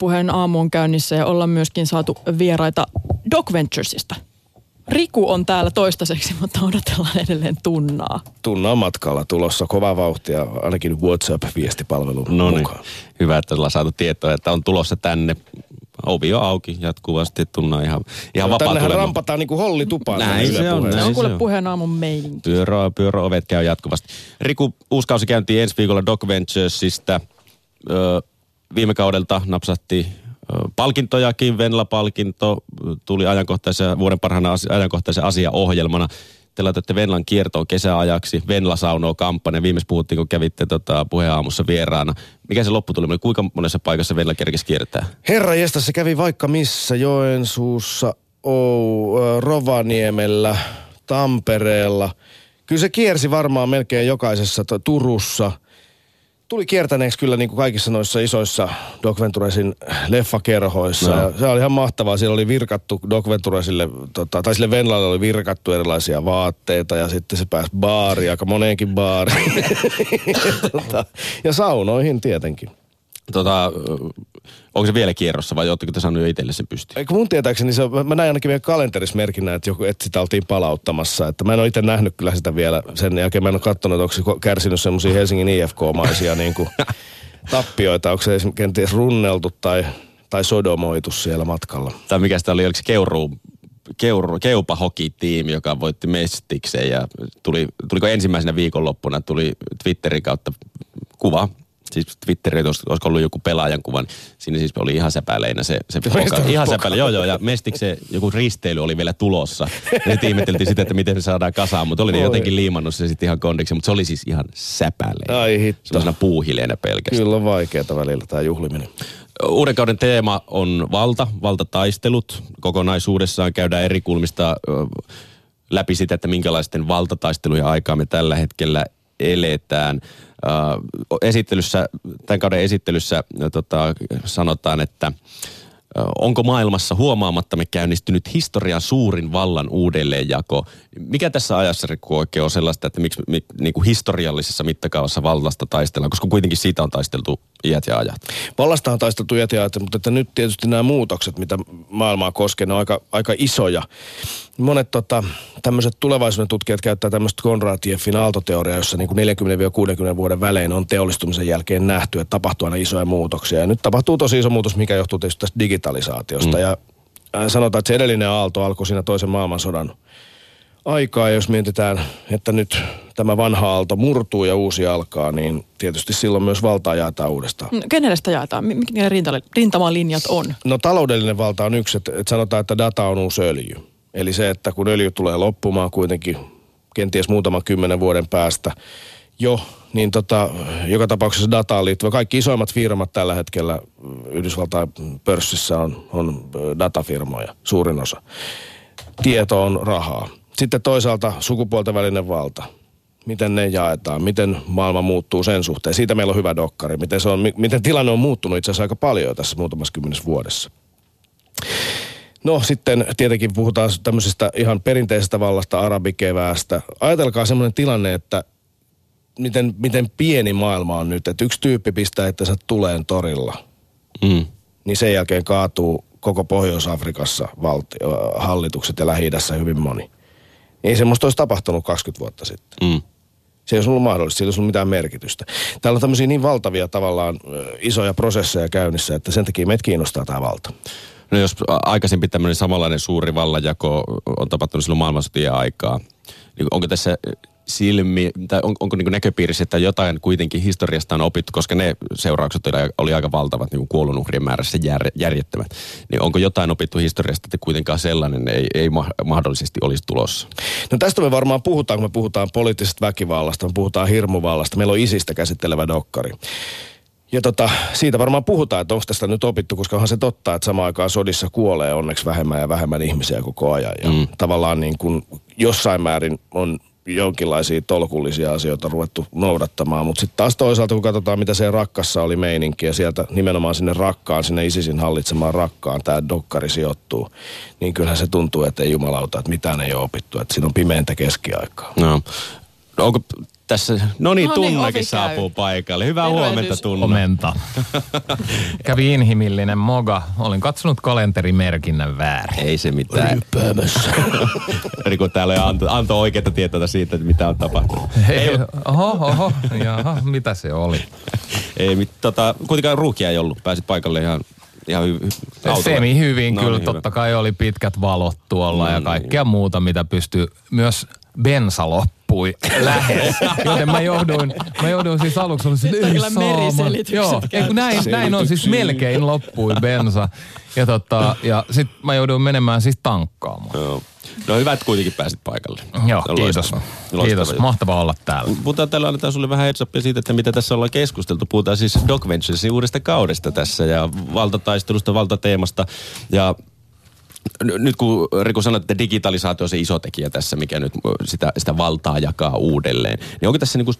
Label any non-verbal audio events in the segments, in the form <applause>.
puheen aamu on käynnissä ja ollaan myöskin saatu vieraita Doc Venturesista. Riku on täällä toistaiseksi, <laughs> mutta odotellaan edelleen tunnaa. Tunnaa matkalla tulossa kova vauhtia, ainakin WhatsApp-viestipalvelun No niin, mukaan. hyvä, että ollaan saatu tietoa, että on tulossa tänne. Ovi on auki jatkuvasti, tunna ihan, ihan vapaa Tännehän tulemaan. rampataan niin kuin hollitupaan. Näin se on, Puheeseen. Se näin on kuule on. puheen aamun meininki. Pyörö, pyöröovet käy jatkuvasti. Riku, uusi kausi käyntiin ensi viikolla Doc Venturesista. Ö, viime kaudelta napsahti palkintojakin. Venla-palkinto tuli ajankohtaisen, vuoden parhaana asi- ajankohtaisen asiaohjelmana. Te laitatte Venlan kiertoon kesäajaksi. Venla saunoo kampanja. Viimeis puhuttiin, kun kävitte tota, puheenaamussa vieraana. Mikä se lopputulema oli? Kuinka monessa paikassa Venla kerkesi kiertää? Herra se kävi vaikka missä, Joensuussa, Ou, Rovaniemellä, Tampereella. Kyllä se kiersi varmaan melkein jokaisessa Turussa. Tuli kiertäneeksi kyllä niin kuin kaikissa noissa isoissa Doc Venturesin leffakerhoissa. No. Se oli ihan mahtavaa. Siellä oli virkattu Doc Venturesille, tota, tai sille Venlalle oli virkattu erilaisia vaatteita ja sitten se pääsi baariin, aika moneenkin baariin. <laughs> tota, ja saunoihin tietenkin. Tota, onko se vielä kierrossa vai oletteko te saanut jo itselle sen pystyyn? Eikö mun tietääkseni se, mä näin ainakin meidän kalenterissa merkinnä, että, joku, että sitä oltiin palauttamassa. Että mä en ole itse nähnyt kyllä sitä vielä. Sen jälkeen mä en ole katsonut, onko se kärsinyt semmoisia Helsingin IFK-maisia <laughs> niin kuin tappioita. Onko se kenties runneltu tai, tai sodomoitu siellä matkalla. tai mikä sitä oli, oliko se Keuru, Keuru, Keupa Hockey-tiimi, joka voitti Mestiksen ja tuli, tuliko ensimmäisenä viikonloppuna, tuli Twitterin kautta kuva, siis Twitteri, olisi, olisiko ollut joku pelaajan kuvan, siinä siis oli ihan säpäleinä se, se poka. Ihan säpäle, joo joo, ja Mestiksen joku risteily oli vielä tulossa. Ja sitten ihmeteltiin sitä, että miten se saadaan kasaan, mutta oli ne jotenkin liimannut se sitten ihan kondiksi, mutta se oli siis ihan säpäleinä. Ai hitto. Semmoisena puuhileenä pelkästään. Kyllä on vaikeaa välillä tämä juhliminen. Uuden kauden teema on valta, valtataistelut. Kokonaisuudessaan käydään eri kulmista läpi sitä, että minkälaisten valtataistelujen aikaa me tällä hetkellä eletään. Esittelyssä, tämän kauden esittelyssä tota, sanotaan, että onko maailmassa huomaamattamme käynnistynyt historian suurin vallan uudelleenjako. Mikä tässä ajassa Rikku oikein on sellaista, että miksi mi, niin kuin historiallisessa mittakaavassa vallasta taistellaan, koska kuitenkin siitä on taisteltu iät ja ajat. Vallasta on taisteltu jätiä, mutta että nyt tietysti nämä muutokset, mitä maailmaa koskee, ne on aika, aika isoja. Monet tota, tämmöiset tulevaisuuden tutkijat käyttää tämmöistä Konratieffin aaltoteoriaa, jossa niin kuin 40-60 vuoden välein on teollistumisen jälkeen nähty, että tapahtuu aina isoja muutoksia. Ja nyt tapahtuu tosi iso muutos, mikä johtuu tietysti tästä digitalisaatiosta. Mm. Ja äh, sanotaan, että se edellinen aalto alkoi siinä toisen maailmansodan aikaa, jos mietitään, että nyt tämä vanha aalto murtuu ja uusi alkaa, niin tietysti silloin myös valtaa jaetaan uudestaan. No, Kenelle sitä jaetaan? Mi- Mitkä rintamalinjat on? No taloudellinen valta on yksi, että, että sanotaan, että data on uusi öljy. Eli se, että kun öljy tulee loppumaan kuitenkin kenties muutaman kymmenen vuoden päästä jo, niin tota, joka tapauksessa dataan liittyvä. Kaikki isoimmat firmat tällä hetkellä Yhdysvaltain pörssissä on, on datafirmoja, suurin osa. Tieto on rahaa. Sitten toisaalta sukupuolten välinen valta. Miten ne jaetaan, miten maailma muuttuu sen suhteen. Siitä meillä on hyvä dokkari. Miten, se on, mi- miten tilanne on muuttunut itse asiassa aika paljon jo tässä muutamassa kymmenessä vuodessa. No sitten tietenkin puhutaan tämmöisestä ihan perinteisestä vallasta, arabikeväästä. Ajatelkaa semmoinen tilanne, että miten, miten pieni maailma on nyt. Että yksi tyyppi pistää itsensä tuleen torilla, Mm. niin sen jälkeen kaatuu koko Pohjois-Afrikassa valti, hallitukset ja lähi hyvin moni. Ei semmoista olisi tapahtunut 20 vuotta sitten. Mm. Se ei olisi ollut mahdollista, sillä ei ollut mitään merkitystä. Täällä on tämmöisiä niin valtavia tavallaan isoja prosesseja käynnissä, että sen takia meitä kiinnostaa tämä valta. No jos aikaisempi tämmöinen samanlainen suuri vallanjako on tapahtunut silloin maailmansotien aikaa, niin onko tässä silmi, tai on, onko niin näköpiirissä, että jotain kuitenkin historiasta on opittu, koska ne seuraukset oli, oli aika valtavat, niin kuolonuhrien määrässä jär, järjettömät. Niin onko jotain opittu historiasta, että kuitenkaan sellainen ei, ei ma- mahdollisesti olisi tulossa? No tästä me varmaan puhutaan, kun me puhutaan poliittisesta väkivallasta, me puhutaan hirmuvallasta. Meillä on isistä käsittelevä dokkari. Ja tota, siitä varmaan puhutaan, että onko tästä nyt opittu, koska onhan se totta, että samaan aikaan sodissa kuolee onneksi vähemmän ja vähemmän ihmisiä koko ajan. Ja mm. tavallaan niin kuin jossain määrin on jonkinlaisia tolkullisia asioita ruvettu noudattamaan. Mutta sitten taas toisaalta, kun katsotaan, mitä se rakkassa oli meininki ja sieltä nimenomaan sinne rakkaan, sinne ISISin hallitsemaan rakkaan tämä dokkari sijoittuu, niin kyllähän se tuntuu, että ei jumalauta, että mitään ei ole opittu. Että siinä on pimeintä keskiaikaa. No. Onko tässä, no niin, No niin, Tunnakin saapuu käy. paikalle. Hyvää Tervehdys. huomenta Tunna. Komenta. <laughs> Kävi inhimillinen moga. Olin katsonut kalenterimerkinnän väärin. Ei se mitään. Riku <laughs> täällä jo antoi, antoi oikeita tietoa siitä, että mitä on tapahtunut. Ei, oho, oho, jaha, mitä se oli? <laughs> Ei, mit, tota, kuitenkaan ruukia ei ollut. Pääsit paikalle ihan, ihan hy. Semi hyvin, No no, kyllä niin, hyvä. totta kai oli pitkät valot tuolla ja kaikkea muuta, mitä pystyy. Myös bensa loppui lähes. Joten mä jouduin, mä jouduin siis aluksi oli on kyllä Joo, ei, kun näin, näin on siis melkein loppui bensa. Ja, tota, ja sit mä jouduin menemään siis tankkaamaan. Joo. No hyvä, että kuitenkin pääsit paikalle. Joo, kiitos. loistavaa. Kiitos, Loistavaa. mahtavaa olla täällä. Puhutaan tällä annetaan sulle vähän heads siitä, että mitä tässä ollaan keskusteltu. Puhutaan siis Doc Venturesin uudesta kaudesta tässä ja valtataistelusta, valtateemasta. Ja nyt kun Riku sanoi, että digitalisaatio on se iso tekijä tässä, mikä nyt sitä, sitä valtaa jakaa uudelleen, niin onko tässä niinku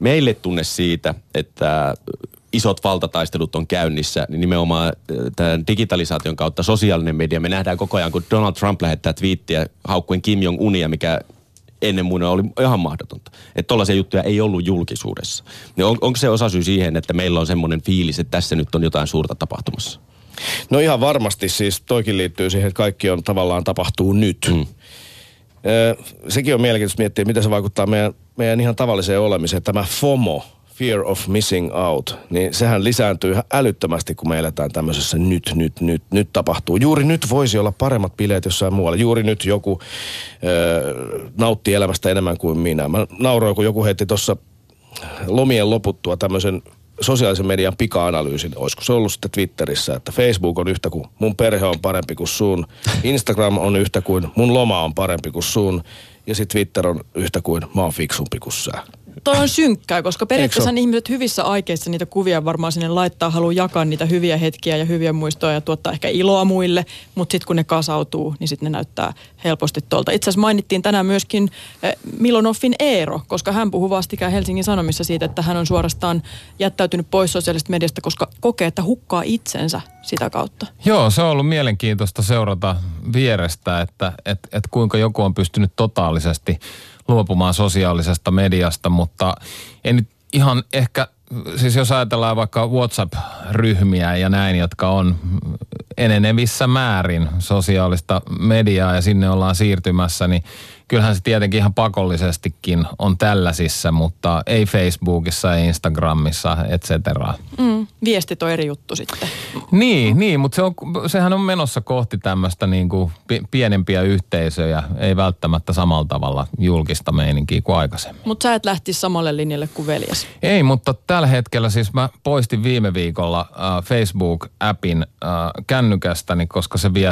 meille tunne siitä, että isot valtataistelut on käynnissä, niin nimenomaan tämän digitalisaation kautta sosiaalinen media, me nähdään koko ajan, kun Donald Trump lähettää twiittiä haukkuen Kim Jong-unia, mikä ennen muina oli ihan mahdotonta. Että tollaisia juttuja ei ollut julkisuudessa. Niin on, onko se osa syy siihen, että meillä on semmoinen fiilis, että tässä nyt on jotain suurta tapahtumassa? No ihan varmasti siis toikin liittyy siihen, että kaikki on tavallaan tapahtuu nyt. Mm. Sekin on mielenkiintoista miettiä, miten se vaikuttaa meidän, meidän ihan tavalliseen olemiseen. Tämä FOMO, fear of missing out, niin sehän lisääntyy ihan älyttömästi, kun me eletään tämmöisessä nyt, nyt, nyt, nyt tapahtuu. Juuri nyt voisi olla paremmat bileet jossain muualla. Juuri nyt joku ö, nauttii elämästä enemmän kuin minä. Mä nauroin, kun joku heitti tuossa lomien loputtua tämmöisen sosiaalisen median pika-analyysin. Olisiko se ollut sitten Twitterissä, että Facebook on yhtä kuin mun perhe on parempi kuin sun, Instagram on yhtä kuin mun loma on parempi kuin sun, ja sitten Twitter on yhtä kuin mä oon fiksumpi kuin sä. Toi on synkkää, koska periaatteessa ihmiset hyvissä aikeissa niitä kuvia varmaan sinne laittaa, haluaa jakaa niitä hyviä hetkiä ja hyviä muistoja ja tuottaa ehkä iloa muille, mutta sitten kun ne kasautuu, niin sitten ne näyttää helposti tuolta. Itse asiassa mainittiin tänään myöskin eh, Milonoffin Eero, koska hän puhuu vastikään Helsingin Sanomissa siitä, että hän on suorastaan jättäytynyt pois sosiaalisesta mediasta, koska kokee, että hukkaa itsensä sitä kautta. Joo, se on ollut mielenkiintoista seurata vierestä, että et, et kuinka joku on pystynyt totaalisesti luopumaan sosiaalisesta mediasta, mutta en nyt ihan ehkä, siis jos ajatellaan vaikka WhatsApp-ryhmiä ja näin, jotka on enenevissä määrin sosiaalista mediaa ja sinne ollaan siirtymässä, niin kyllähän se tietenkin ihan pakollisestikin on tällaisissa, mutta ei Facebookissa, ei Instagramissa, et cetera. Mm, viestit on eri juttu sitten. Niin, niin mutta se on, sehän on menossa kohti tämmöistä niin kuin pi- pienempiä yhteisöjä, ei välttämättä samalla tavalla julkista meininkiä kuin aikaisemmin. Mutta sä et lähtisi samalle linjalle kuin veljes. Ei, mutta tällä hetkellä siis mä poistin viime viikolla äh, Facebook-appin äh, kännykästäni, koska se vie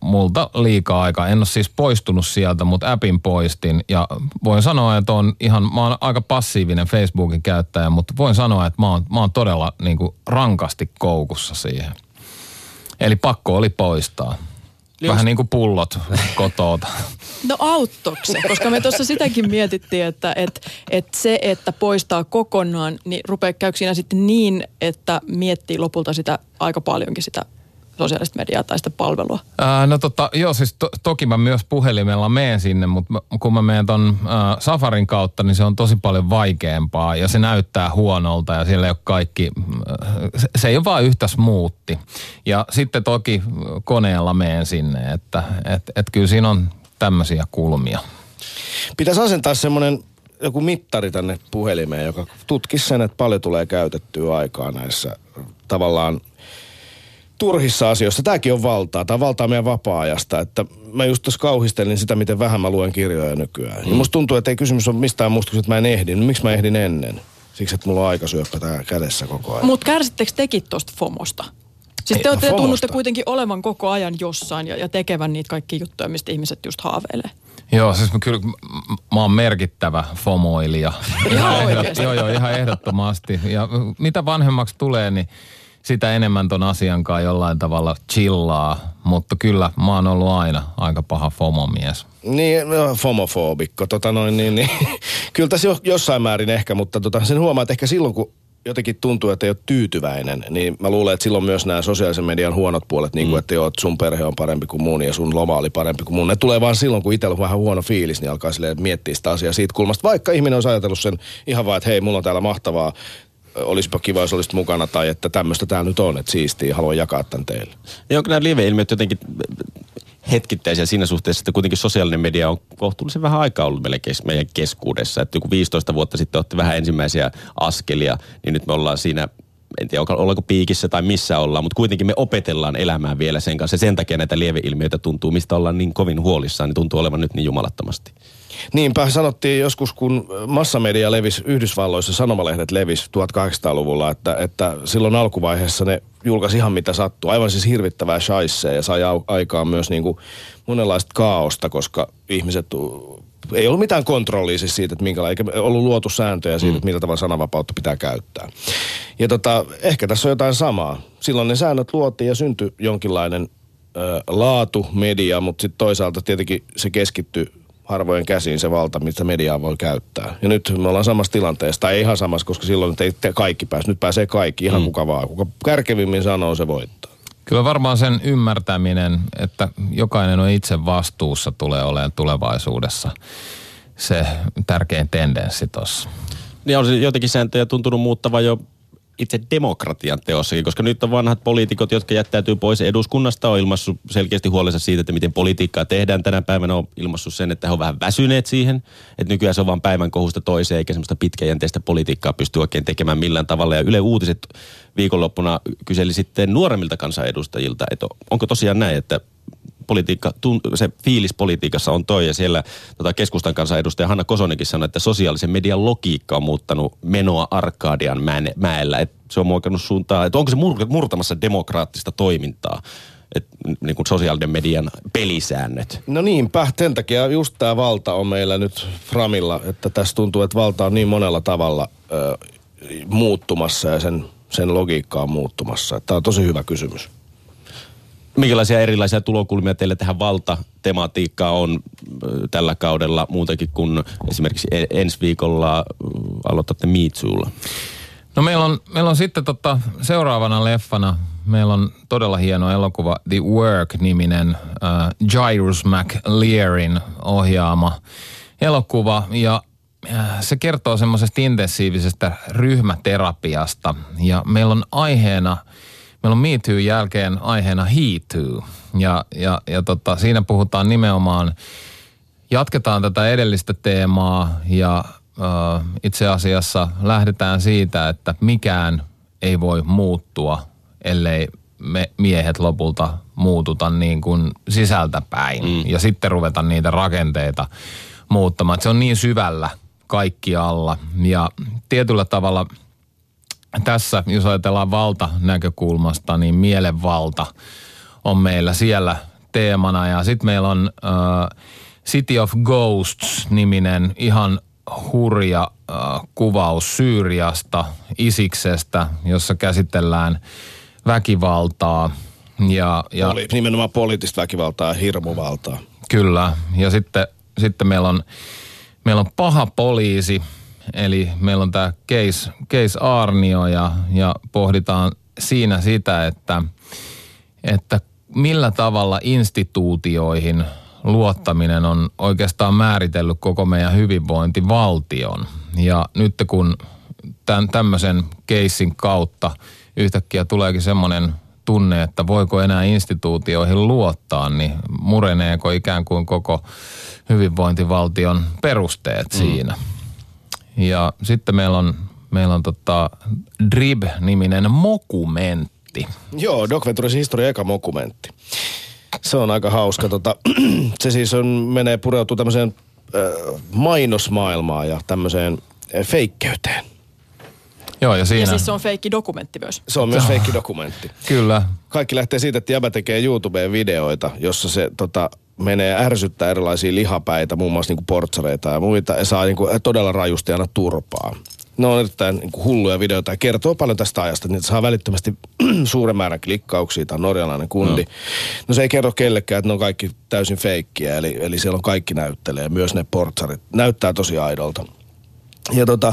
multa liikaa aikaa. En ole siis poistunut sieltä, mutta appin poistin ja voin sanoa, että on ihan, mä oon aika passiivinen Facebookin käyttäjä, mutta voin sanoa, että mä oon, mä oon todella niin kuin rankasti koukussa siihen. Eli pakko oli poistaa. Vähän niin kuin pullot kotoota. <laughs> No auttoiko se? Koska me tuossa sitäkin mietittiin, että et, et se, että poistaa kokonaan, niin rupeaa käykö siinä sitten niin, että miettii lopulta sitä aika paljonkin sitä sosiaalista mediaa tai sitä palvelua. Ää, no tota, joo siis to, toki mä myös puhelimella menen sinne, mutta mä, kun mä menen ton ää, Safarin kautta, niin se on tosi paljon vaikeampaa ja se näyttää huonolta ja siellä ei ole kaikki, ää, se, se ei ole vaan yhtä smoothi. Ja sitten toki koneella menen sinne, että et, et kyllä siinä on tämmöisiä kulmia. Pitäisi asentaa semmoinen joku mittari tänne puhelimeen, joka tutkisi sen, että paljon tulee käytettyä aikaa näissä tavallaan turhissa asioissa. Tämäkin on valtaa. Tämä on valtaa meidän vapaa-ajasta. Että mä just tuossa kauhistelin sitä, miten vähän mä luen kirjoja nykyään. Mm. Ja musta tuntuu, että ei kysymys ole mistään muusta että mä en ehdi. No, miksi mä ehdin ennen? Siksi, että mulla on aikasyöppä tää kädessä koko ajan. Mutta kärsittekö tekin tuosta FOMosta? Siis Ei, te, te tunnutte kuitenkin olevan koko ajan jossain ja, ja tekevän niitä kaikki juttuja, mistä ihmiset just haaveilee. Joo, siis mä kyllä, mä oon merkittävä fomoilija. Ihan ehdot-? <laughs> Joo, joo, ihan ehdottomasti. Ja mitä vanhemmaksi tulee, niin sitä enemmän ton asiankaan jollain tavalla chillaa. Mutta kyllä mä oon ollut aina aika paha fomomies. Niin, no, fomofoobikko, tota noin, niin, niin. <laughs> Kyllä tässä jo, jossain määrin ehkä, mutta tota, sen huomaa, että ehkä silloin kun jotenkin tuntuu, että ei ole tyytyväinen, niin mä luulen, että silloin myös nämä sosiaalisen median huonot puolet, niin kuin, mm. että joo, että sun perhe on parempi kuin mun ja sun loma oli parempi kuin mun. Ne tulee vaan silloin, kun itsellä on vähän huono fiilis, niin alkaa silleen miettiä sitä asiaa siitä kulmasta. Vaikka ihminen on ajatellut sen ihan vaan, että hei, mulla on täällä mahtavaa, olisipa kiva, jos olisit mukana, tai että tämmöistä täällä nyt on, että siistiä, haluan jakaa tämän teille. Ja onko nämä lieveilmiöt jotenkin hetkittäisiä siinä suhteessa, että kuitenkin sosiaalinen media on kohtuullisen vähän aikaa ollut meidän keskuudessa. Että joku 15 vuotta sitten otti vähän ensimmäisiä askelia, niin nyt me ollaan siinä en tiedä, ollaanko piikissä tai missä ollaan, mutta kuitenkin me opetellaan elämään vielä sen kanssa. Sen takia näitä lieveilmiöitä tuntuu, mistä ollaan niin kovin huolissaan, niin tuntuu olevan nyt niin jumalattomasti. Niinpä sanottiin joskus, kun massamedia levisi Yhdysvalloissa, sanomalehdet levisi 1800-luvulla, että, että silloin alkuvaiheessa ne julkaisi ihan mitä sattuu. Aivan siis hirvittävää shaisseja ja sai aikaan myös niin kuin monenlaista kaaosta, koska ihmiset ei ollut mitään kontrollia siis siitä, että minkälainen, eikä ollut luotu sääntöjä siitä, mm. että millä tavalla sananvapautta pitää käyttää. Ja tota, ehkä tässä on jotain samaa. Silloin ne säännöt luotiin ja syntyi jonkinlainen ö, laatu media, mutta sitten toisaalta tietenkin se keskittyi harvojen käsiin se valta, mitä mediaa voi käyttää. Ja nyt me ollaan samassa tilanteessa, tai ei ihan samassa, koska silloin ei kaikki pääse. Nyt pääsee kaikki, ihan mm. kuka vaan. Kuka kärkevimmin sanoo, se voittaa. Kyllä varmaan sen ymmärtäminen, että jokainen on itse vastuussa, tulee olemaan tulevaisuudessa se tärkein tendenssi tuossa. Niin on se jotenkin sääntöjä tuntunut muuttava jo itse demokratian teossakin, koska nyt on vanhat poliitikot, jotka jättäytyy pois eduskunnasta, on ilmassut selkeästi huolensa siitä, että miten politiikkaa tehdään. Tänä päivänä on ilmassut sen, että he on vähän väsyneet siihen, että nykyään se on vain päivän kohusta toiseen, eikä semmoista pitkäjänteistä politiikkaa pysty oikein tekemään millään tavalla. Ja Yle Uutiset viikonloppuna kyseli sitten nuoremmilta kansanedustajilta, että onko tosiaan näin, että politiikka, se fiilis politiikassa on toi ja siellä tota keskustan kanssa edustaja Hanna Kosonenkin sanoi, että sosiaalisen median logiikka on muuttanut menoa Arkadian mäellä. Että se on muokannut suuntaa, että onko se murtamassa demokraattista toimintaa et, niin kuin sosiaalinen median pelisäännöt. No niinpä, sen takia just tämä valta on meillä nyt Framilla, että tässä tuntuu, että valta on niin monella tavalla ö, muuttumassa ja sen, sen logiikka on muuttumassa. Tämä on tosi hyvä kysymys. Minkälaisia erilaisia tulokulmia teille tähän valtatematiikkaan on tällä kaudella muutakin kuin esimerkiksi e- ensi viikolla aloitatte Miitsuulla? No meillä on, meillä on sitten tota, seuraavana leffana, meillä on todella hieno elokuva The Work-niminen äh, Jairus McLearin ohjaama elokuva ja se kertoo semmoisesta intensiivisestä ryhmäterapiasta ja meillä on aiheena – Meillä on Me Too jälkeen aiheena He Too. Ja, ja, ja tota, siinä puhutaan nimenomaan, jatketaan tätä edellistä teemaa ja äh, itse asiassa lähdetään siitä, että mikään ei voi muuttua, ellei me miehet lopulta muututa niin kuin sisältäpäin. Mm. Ja sitten ruveta niitä rakenteita muuttamaan. se on niin syvällä kaikkialla. Ja tietyllä tavalla – tässä, jos ajatellaan valta-näkökulmasta, niin mielenvalta on meillä siellä teemana. Ja sitten meillä on uh, City of Ghosts-niminen ihan hurja uh, kuvaus Syyriasta, Isiksestä, jossa käsitellään väkivaltaa. Ja, ja, Poli, nimenomaan poliittista väkivaltaa ja hirmuvaltaa. Kyllä. Ja sitten, sitten meillä, on, meillä on paha poliisi – Eli meillä on tämä case, case Arnio ja, ja pohditaan siinä sitä, että, että millä tavalla instituutioihin luottaminen on oikeastaan määritellyt koko meidän hyvinvointivaltion. Ja nyt kun tämän, tämmöisen keissin kautta yhtäkkiä tuleekin semmoinen tunne, että voiko enää instituutioihin luottaa, niin mureneeko ikään kuin koko hyvinvointivaltion perusteet mm. siinä. Ja sitten meillä on, meillä on tota Drib-niminen mokumentti. Joo, Doc Venturesin historia eka mokumentti. Se on aika hauska. Tota, <clears throat> se siis on, menee pureutuu tämmöiseen äh, mainosmaailmaan ja tämmöiseen äh, feikkeyteen. Joo, ja siinä... Ja siis se on feikki dokumentti myös. Se on myös feikki dokumentti. Kyllä. Kaikki lähtee siitä, että jäbä tekee YouTubeen videoita, jossa se tota, menee ärsyttää erilaisia lihapäitä, muun muassa niinku portsareita ja muita, ja saa niinku todella rajusti aina turpaa. Ne on erittäin niinku hulluja videoita ja kertoo paljon tästä ajasta, niin saa välittömästi <clears throat> suuren määrän klikkauksia. Tämä on norjalainen kundi. No. no se ei kerro kellekään, että ne on kaikki täysin feikkiä, eli, eli siellä on kaikki näyttelee, myös ne portsarit. Näyttää tosi aidolta. Ja tota,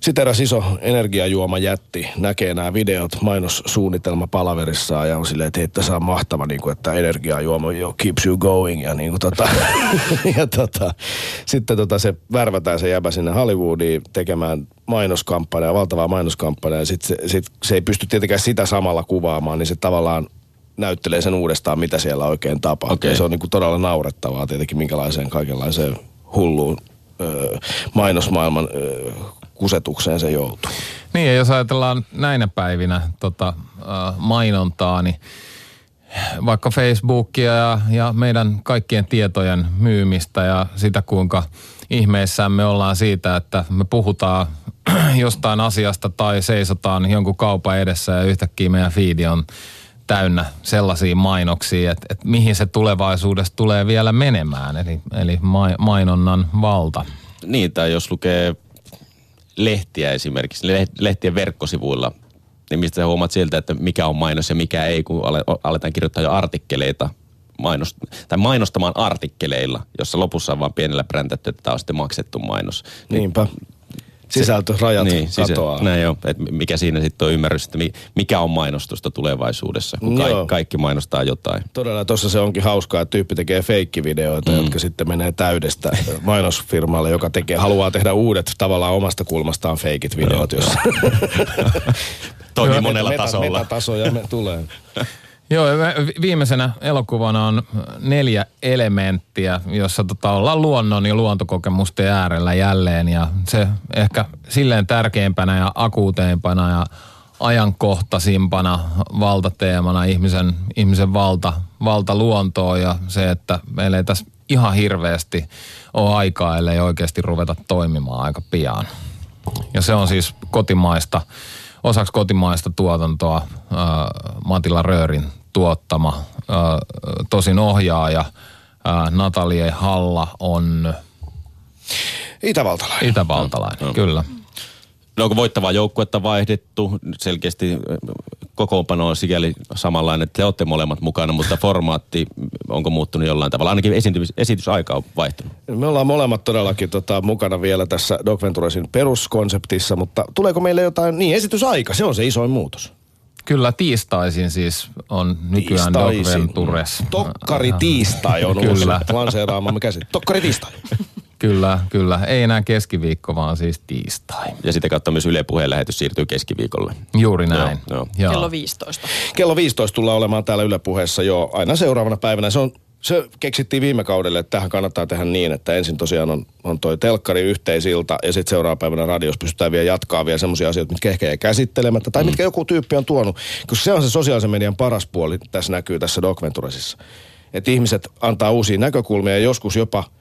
sitten eräs iso energiajuoma jätti näkee nämä videot mainossuunnitelma palaverissaan ja on silleen, että hei, tässä on mahtava, niin kuin, että energiajuoma jo keeps you going. Ja, niin kuin, tota, <laughs> <laughs> ja tota, sitten tota, se värvätään se jäbä sinne Hollywoodiin tekemään mainoskampanjaa, valtavaa mainoskampanjaa. Ja sitten se, sit, se ei pysty tietenkään sitä samalla kuvaamaan, niin se tavallaan näyttelee sen uudestaan, mitä siellä oikein tapahtuu. Okay. Se on niin kuin todella naurettavaa tietenkin, minkälaiseen kaikenlaiseen hulluun mainosmaailman kusetukseen se joutuu. Niin, ja jos ajatellaan näinä päivinä tota, mainontaa, niin vaikka Facebookia ja, ja meidän kaikkien tietojen myymistä ja sitä, kuinka ihmeissään me ollaan siitä, että me puhutaan <clears throat> jostain asiasta tai seisotaan jonkun kaupan edessä ja yhtäkkiä meidän fiidi on täynnä sellaisia mainoksia, että, että mihin se tulevaisuudessa tulee vielä menemään, eli, eli mainonnan valta. Niin, tai jos lukee lehtiä esimerkiksi, lehtien verkkosivuilla, niin mistä sä huomaat sieltä, että mikä on mainos ja mikä ei, kun aletaan kirjoittaa jo artikkeleita mainos, tai mainostamaan artikkeleilla, jossa lopussa on vain pienellä präntätty, että tämä on sitten maksettu mainos. Niinpä sisältörajat niin, katoaa. Näin jo, että mikä siinä sitten on ymmärrys, että mikä on mainostusta tulevaisuudessa, kun ka- kaikki mainostaa jotain. Todella tuossa se onkin hauskaa, että tyyppi tekee feikkivideoita, mm. jotka sitten menee täydestä mainosfirmalle, joka tekee, haluaa tehdä uudet tavallaan omasta kulmastaan feikit videot, jossa <laughs> toimii monella tasolla. Metatasoja me tulee. Joo, viimeisenä elokuvana on neljä elementtiä, jossa tota ollaan luonnon ja luontokokemusten äärellä jälleen. Ja se ehkä silleen tärkeimpänä ja akuuteimpana ja ajankohtaisimpana valtateemana ihmisen, ihmisen valta, valta luontoon ja se, että meillä ei tässä ihan hirveästi ole aikaa, ellei oikeasti ruveta toimimaan aika pian. Ja se on siis kotimaista osaksi kotimaista tuotantoa Matila Röörin tuottama. Äh, tosin ohjaaja äh, Natalie Halla on... Itävaltalainen. Itävaltalainen, no. kyllä. No onko voittavaa joukkuetta vaihdettu? Selkeästi kokoonpano on sikäli samanlainen, että te olette molemmat mukana, mutta formaatti onko muuttunut jollain tavalla? Ainakin esitysaika on vaihtunut. Me ollaan molemmat todellakin tota, mukana vielä tässä Doc Venturesin peruskonseptissa, mutta tuleeko meille jotain, niin esitysaika, se on se isoin muutos. Kyllä tiistaisin siis on nykyään Doc Ventures. Tokkari tiistai on uusi lanseeraamamme käsit. Tokkari tiistai. <laughs> Kyllä, kyllä. Ei enää keskiviikko, vaan siis tiistai. Ja sitä kautta myös Yle Puheen lähetys siirtyy keskiviikolle. Juuri näin. Joo, joo. Joo. Kello 15. Kello 15 tullaan olemaan täällä Yle Puheessa jo aina seuraavana päivänä. Se on se keksittiin viime kaudelle, että tähän kannattaa tehdä niin, että ensin tosiaan on, on toi telkkari yhteisilta ja sitten seuraavana päivänä radios pystytään vielä jatkaa vielä semmoisia asioita, mitkä ehkä ei käsittelemättä tai mm. mitkä joku tyyppi on tuonut. Koska se on se sosiaalisen median paras puoli, tässä näkyy tässä Doc Venturesissa. Että ihmiset antaa uusia näkökulmia ja joskus jopa –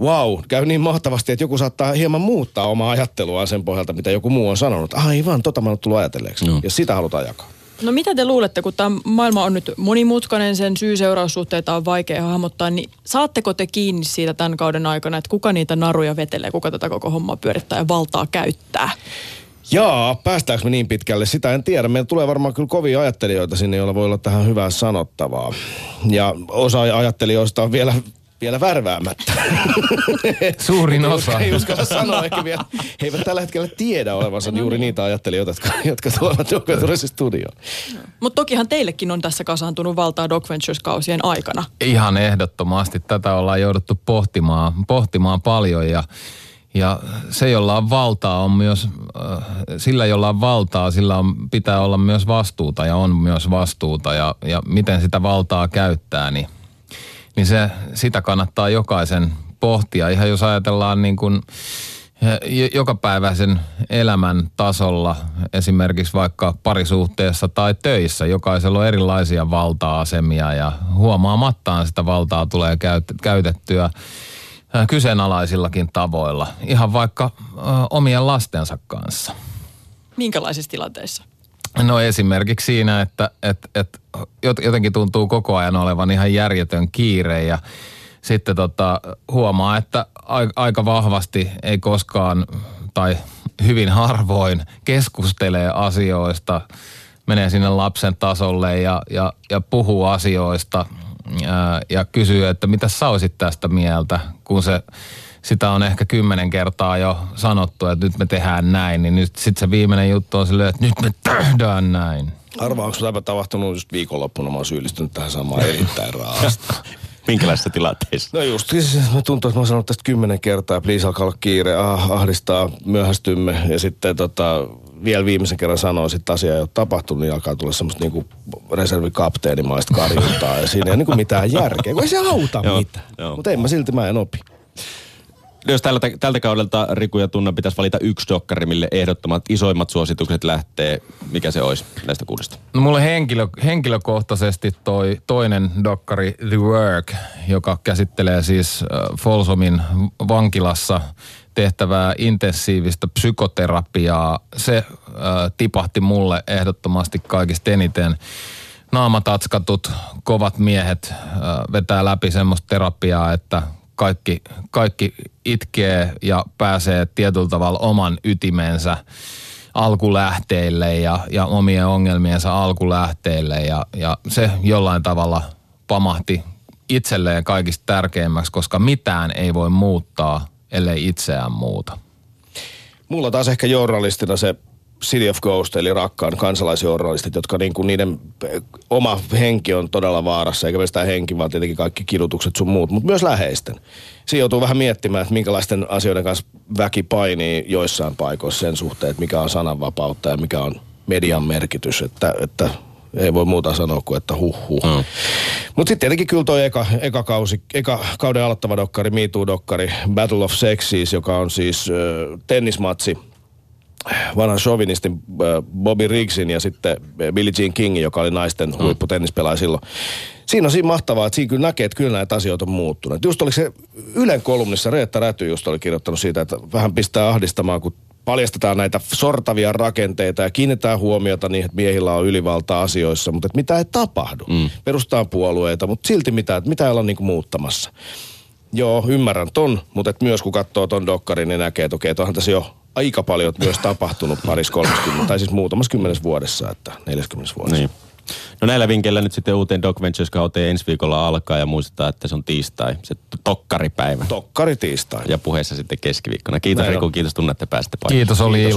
wow, käy niin mahtavasti, että joku saattaa hieman muuttaa omaa ajatteluaan sen pohjalta, mitä joku muu on sanonut. Aivan, tota mä oon tullut ajatelleeksi. No. Ja sitä halutaan jakaa. No mitä te luulette, kun tämä maailma on nyt monimutkainen, sen syy-seuraussuhteita on vaikea hahmottaa, niin saatteko te kiinni siitä tämän kauden aikana, että kuka niitä naruja vetelee, kuka tätä koko hommaa pyörittää ja valtaa käyttää? Jaa, päästäänkö me niin pitkälle? Sitä en tiedä. Meillä tulee varmaan kyllä kovia ajattelijoita sinne, joilla voi olla tähän hyvää sanottavaa. Ja osa ajattelijoista on vielä vielä värväämättä. <laughs> Suurin osa. Ei uskalla sanoa ehkä vielä. He eivät tällä hetkellä tiedä olevansa no juuri niin. niitä ajattelijoita, jotka, jotka tulevat Doc Venturesin studioon. Mutta tokihan teillekin on tässä kasaantunut valtaa Doc Ventures-kausien aikana. Ihan ehdottomasti. Tätä ollaan jouduttu pohtimaan, pohtimaan paljon ja ja se, jolla on valtaa, on myös, äh, sillä jolla on valtaa, sillä on, pitää olla myös vastuuta ja on myös vastuuta. Ja, ja miten sitä valtaa käyttää, niin niin se, sitä kannattaa jokaisen pohtia. Ihan jos ajatellaan niin kuin jokapäiväisen elämän tasolla, esimerkiksi vaikka parisuhteessa tai töissä, jokaisella on erilaisia valta-asemia ja huomaamattaan sitä valtaa tulee käytettyä kyseenalaisillakin tavoilla, ihan vaikka omien lastensa kanssa. Minkälaisissa tilanteissa? No esimerkiksi siinä, että et, et jotenkin tuntuu koko ajan olevan ihan järjetön kiire ja sitten tota, huomaa, että aika vahvasti ei koskaan tai hyvin harvoin keskustelee asioista, menee sinne lapsen tasolle ja, ja, ja puhuu asioista ja, ja kysyy, että mitä sä olisit tästä mieltä, kun se sitä on ehkä kymmenen kertaa jo sanottu, että nyt me tehdään näin, niin nyt sitten se viimeinen juttu on silleen, että nyt me tehdään näin. Arvaa, onko tämä tapahtunut just viikonloppuna, mä oon syyllistynyt tähän samaan erittäin raasta. <laughs> Minkälaisissa tilanteissa? No just, siis mä tuntuu, että mä oon sanonut tästä kymmenen kertaa, please alkaa olla kiire, ah, ahdistaa, myöhästymme. Ja sitten tota, vielä viimeisen kerran sanoin, että asia ei ole tapahtunut, niin alkaa tulla semmoista niinku reservikapteenimaista karjuntaa. Ja siinä ei ole niinku mitään järkeä, kun ei se auta mitään. Mutta en mä silti, mä en opi. Jos tältä, tältä kaudelta Riku ja Tunna pitäisi valita yksi dokkari, mille ehdottomat isoimmat suositukset lähtee, mikä se olisi näistä kuudesta? No mulle henkilö, henkilökohtaisesti toi toinen dokkari The Work, joka käsittelee siis äh, Folsomin vankilassa tehtävää intensiivistä psykoterapiaa. Se äh, tipahti mulle ehdottomasti kaikista eniten. Naamatatskatut, kovat miehet äh, vetää läpi semmoista terapiaa, että kaikki, kaikki itkee ja pääsee tietyllä tavalla oman ytimensä alkulähteille ja, ja omien ongelmiensa alkulähteille ja, ja se jollain tavalla pamahti itselleen kaikista tärkeimmäksi, koska mitään ei voi muuttaa, ellei itseään muuta. Mulla taas ehkä journalistina se City of Ghost, eli rakkaan kansalaisjournalistit, jotka niin kuin niiden eh, oma henki on todella vaarassa, eikä pelkästään henki, vaan tietenkin kaikki kidutukset sun muut, mutta myös läheisten. Siinä joutuu vähän miettimään, että minkälaisten asioiden kanssa väki painii joissain paikoissa sen suhteen, että mikä on sananvapautta ja mikä on median merkitys, että, että ei voi muuta sanoa kuin, että huh huh. Mm. Mutta sitten tietenkin kyllä toi eka, eka, kausi, eka kauden aloittava dokkari, Me Too-dokkari, Battle of Sexes, joka on siis äh, tennismatsi vanhan chauvinistin äh, Bobby Riggsin ja sitten äh, Billie Jean Kingin, joka oli naisten mm. huipputennispelaaja silloin. Siinä on siinä mahtavaa, että siinä kyllä näkee, että kyllä näitä asioita on muuttunut. Just oli se Ylen kolumnissa, Reetta Räty just oli kirjoittanut siitä, että vähän pistää ahdistamaan, kun paljastetaan näitä sortavia rakenteita ja kiinnitetään huomiota niin, että miehillä on ylivaltaa asioissa, mutta että mitä ei tapahdu. Mm. Perustetaan puolueita, mutta silti mitä, että mitä ei olla niin kuin muuttamassa. Joo, ymmärrän ton, mutta et myös kun katsoo ton dokkarin, niin näkee, että okei, että onhan tässä jo aika paljon myös tapahtunut paris 30, tai siis muutamassa kymmenessä vuodessa, että 40 vuodessa. Niin. No näillä vinkkeillä nyt sitten uuteen Doc Ventures kauteen ensi viikolla alkaa ja muistetaan, että se on tiistai, se tokkaripäivä. Tokkari tiistai. Ja puheessa sitten keskiviikkona. Kiitos Näin on. Riku, kiitos tunne, että pääsitte paikalle. Kiitos, oli Kiitos ilo.